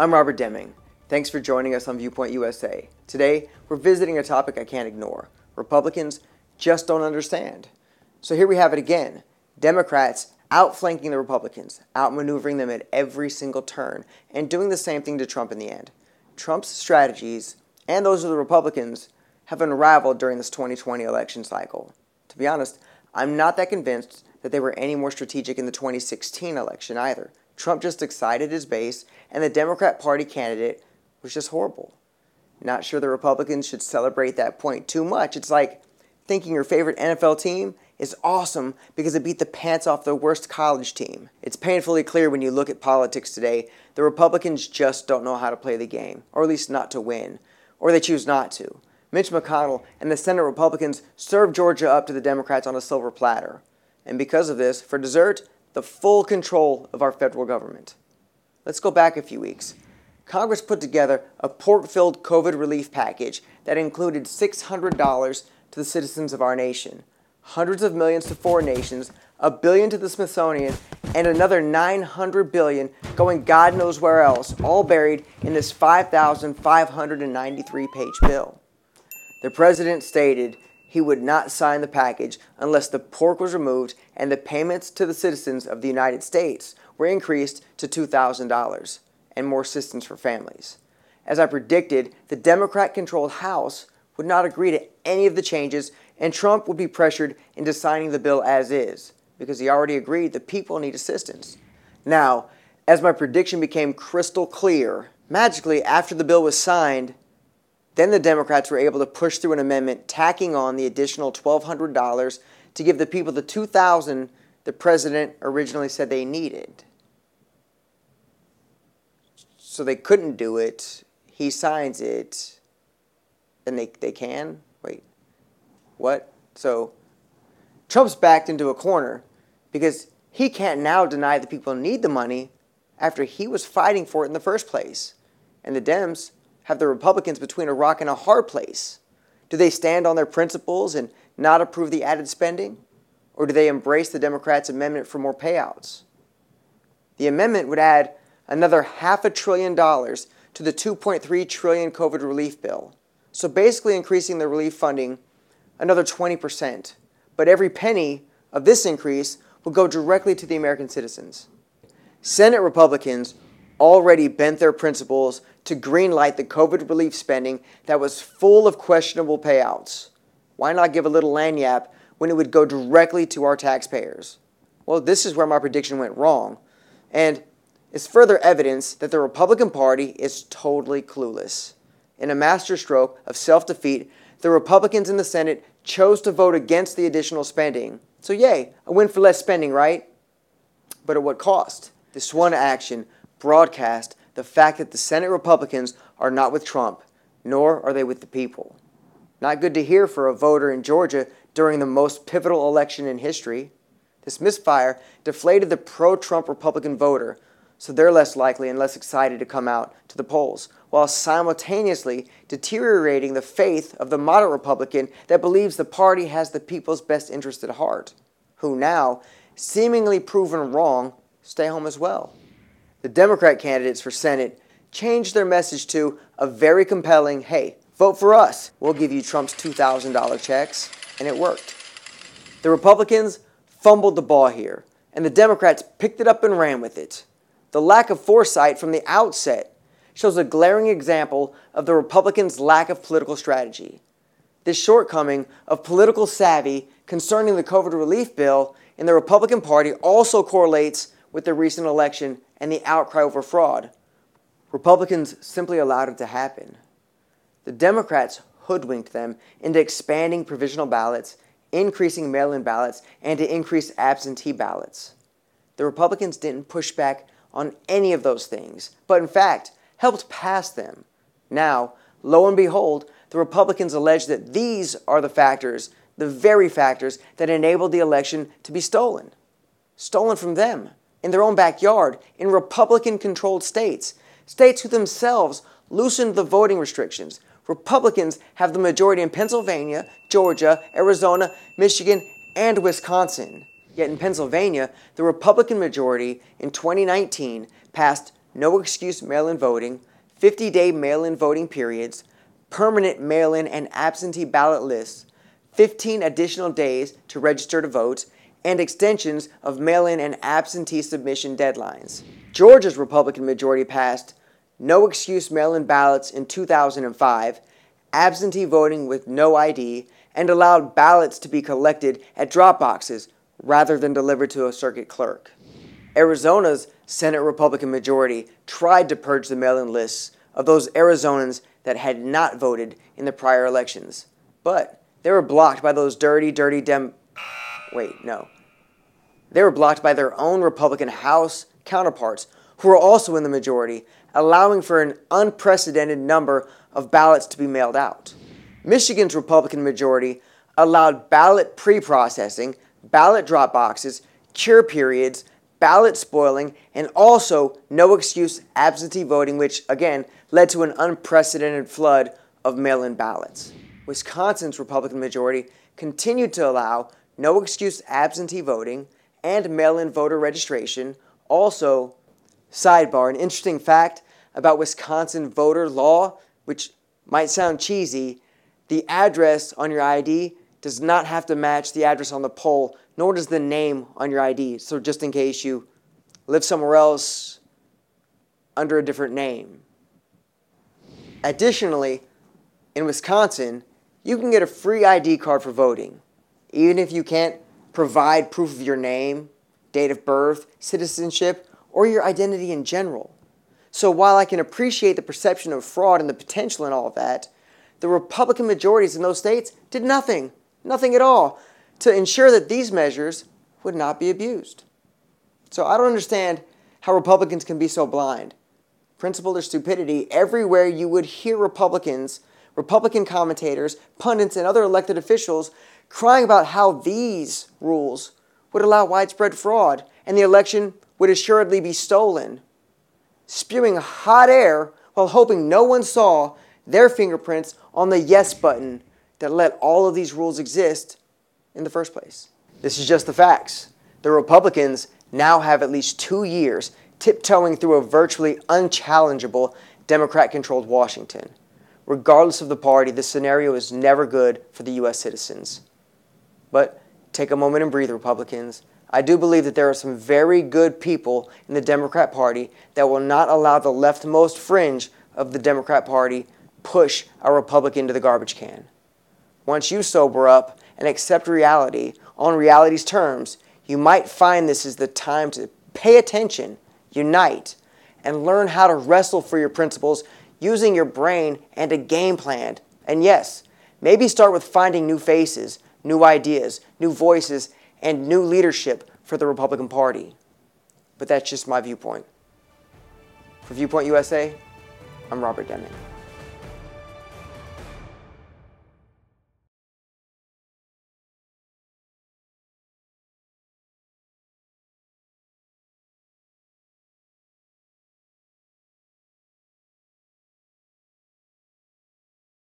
I'm Robert Deming. Thanks for joining us on Viewpoint USA. Today, we're visiting a topic I can't ignore. Republicans just don't understand. So here we have it again. Democrats outflanking the Republicans, outmaneuvering them at every single turn, and doing the same thing to Trump in the end. Trump's strategies and those of the Republicans have unraveled during this 2020 election cycle. To be honest, I'm not that convinced that they were any more strategic in the 2016 election either. Trump just excited his base, and the Democrat Party candidate was just horrible. Not sure the Republicans should celebrate that point too much. It's like thinking your favorite NFL team is awesome because it beat the pants off the worst college team. It's painfully clear when you look at politics today, the Republicans just don't know how to play the game, or at least not to win, or they choose not to. Mitch McConnell and the Senate Republicans served Georgia up to the Democrats on a silver platter. And because of this, for dessert, the full control of our federal government. Let's go back a few weeks. Congress put together a pork filled COVID relief package that included $600 to the citizens of our nation, hundreds of millions to foreign nations, a billion to the Smithsonian, and another 900 billion going God knows where else, all buried in this 5,593 page bill. The president stated he would not sign the package unless the pork was removed and the payments to the citizens of the United States were increased to $2,000 and more assistance for families. As I predicted, the Democrat controlled House would not agree to any of the changes, and Trump would be pressured into signing the bill as is because he already agreed the people need assistance. Now, as my prediction became crystal clear, magically after the bill was signed, then the Democrats were able to push through an amendment tacking on the additional $1,200 to give the people the $2,000 the president originally said they needed. So they couldn't do it. He signs it. And they, they can? Wait. What? So Trump's backed into a corner because he can't now deny that people need the money after he was fighting for it in the first place. And the Dems have the Republicans between a rock and a hard place? Do they stand on their principles and not approve the added spending? Or do they embrace the Democrats' amendment for more payouts? The amendment would add another half a trillion dollars to the 2.3 trillion COVID relief bill. So basically increasing the relief funding another 20%. But every penny of this increase will go directly to the American citizens. Senate Republicans already bent their principles to greenlight the COVID relief spending that was full of questionable payouts. Why not give a little lagniappe when it would go directly to our taxpayers? Well, this is where my prediction went wrong, and it's further evidence that the Republican Party is totally clueless. In a masterstroke of self defeat, the Republicans in the Senate chose to vote against the additional spending. So, yay, a win for less spending, right? But at what cost? This one action broadcast the fact that the Senate Republicans are not with Trump, nor are they with the people. Not good to hear for a voter in Georgia during the most pivotal election in history. This misfire deflated the pro Trump Republican voter, so they're less likely and less excited to come out to the polls, while simultaneously deteriorating the faith of the moderate Republican that believes the party has the people's best interest at heart, who now, seemingly proven wrong, stay home as well the Democrat candidates for Senate changed their message to a very compelling hey, vote for us. We'll give you Trump's $2,000 checks. And it worked. The Republicans fumbled the ball here, and the Democrats picked it up and ran with it. The lack of foresight from the outset shows a glaring example of the Republicans' lack of political strategy. This shortcoming of political savvy concerning the COVID relief bill in the Republican Party also correlates with the recent election and the outcry over fraud. Republicans simply allowed it to happen. The Democrats hoodwinked them into expanding provisional ballots, increasing mail in ballots, and to increase absentee ballots. The Republicans didn't push back on any of those things, but in fact helped pass them. Now, lo and behold, the Republicans allege that these are the factors, the very factors that enabled the election to be stolen. Stolen from them in their own backyard in Republican controlled states, states who themselves loosened the voting restrictions. Republicans have the majority in Pennsylvania, Georgia, Arizona, Michigan, and Wisconsin. Yet in Pennsylvania, the Republican majority in 2019 passed no excuse mail in voting, 50 day mail in voting periods, permanent mail in and absentee ballot lists, 15 additional days to register to vote, and extensions of mail in and absentee submission deadlines. Georgia's Republican majority passed no excuse mail in ballots in 2005, absentee voting with no ID, and allowed ballots to be collected at drop boxes rather than delivered to a circuit clerk. Arizona's Senate Republican majority tried to purge the mail in lists of those Arizonans that had not voted in the prior elections, but they were blocked by those dirty, dirty Dem. Wait, no. They were blocked by their own Republican House counterparts who were also in the majority, allowing for an unprecedented number of ballots to be mailed out. Michigan's Republican majority allowed ballot pre processing, ballot drop boxes, cure periods, ballot spoiling, and also no excuse absentee voting, which again led to an unprecedented flood of mail in ballots. Wisconsin's Republican majority continued to allow no excuse absentee voting and mail in voter registration. Also, sidebar, an interesting fact about Wisconsin voter law, which might sound cheesy, the address on your ID does not have to match the address on the poll, nor does the name on your ID. So, just in case you live somewhere else under a different name. Additionally, in Wisconsin, you can get a free ID card for voting, even if you can't provide proof of your name, date of birth, citizenship, or your identity in general. So while I can appreciate the perception of fraud and the potential in all of that, the Republican majorities in those states did nothing, nothing at all, to ensure that these measures would not be abused. So I don't understand how Republicans can be so blind. Principle or stupidity, everywhere you would hear Republicans, Republican commentators, pundits, and other elected officials crying about how these rules would allow widespread fraud and the election would assuredly be stolen spewing hot air while hoping no one saw their fingerprints on the yes button that let all of these rules exist in the first place. This is just the facts. The Republicans now have at least two years tiptoeing through a virtually unchallengeable Democrat controlled Washington. Regardless of the party, the scenario is never good for the U.S. citizens. But take a moment and breathe, Republicans. I do believe that there are some very good people in the Democrat Party that will not allow the leftmost fringe of the Democrat Party push a Republican to the garbage can. Once you sober up and accept reality on reality's terms, you might find this is the time to pay attention, unite, and learn how to wrestle for your principles using your brain and a game plan. And yes, maybe start with finding new faces, new ideas, new voices, and new leadership for the Republican Party. But that's just my viewpoint. For Viewpoint USA, I'm Robert Deming.